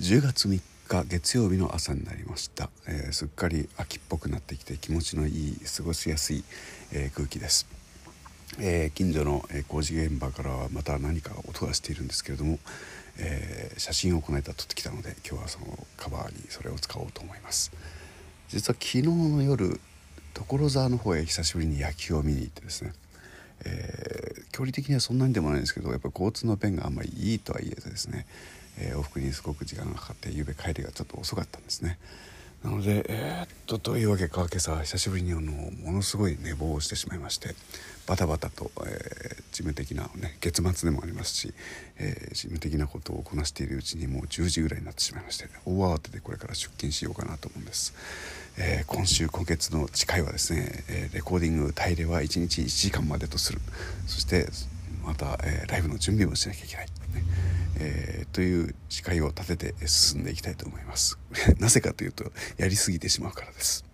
10月3日月曜日の朝になりました、えー、すっかり秋っぽくなってきて気持ちのいい過ごしやすい、えー、空気です、えー、近所の、え工事現場からはまた何か音がしているんですけれども、え写真をこの間撮ってきたので今日はそのカバーにそれを使おうと思います。実は昨日の夜所沢の方へ久しぶりに野球を見に行ってですねえー、距離的にはそんなにでもないんですけどやっぱ交通の便があんまりいいとは言えですね、えー、往復にすごく時間がかかって夕べ帰りがちょっと遅かったんですね。なのでえー、っとどういうわけか今朝久しぶりにあのものすごい寝坊をしてしまいましてバタバタと、えー、事務的な、ね、月末でもありますし、えー、事務的なことをこなしているうちにもう10時ぐらいになってしまいまして大慌てでこれから出勤しようかなと思うんです、えー、今週今月の誓いはですね、えレコーディングタイレは1日1時間までとする。そしてまた、えライブの準備もしなきゃいけない、ね。えー、という誓いを立てて進んでいきたいと思います。なぜかというとやりすぎてしまうからです。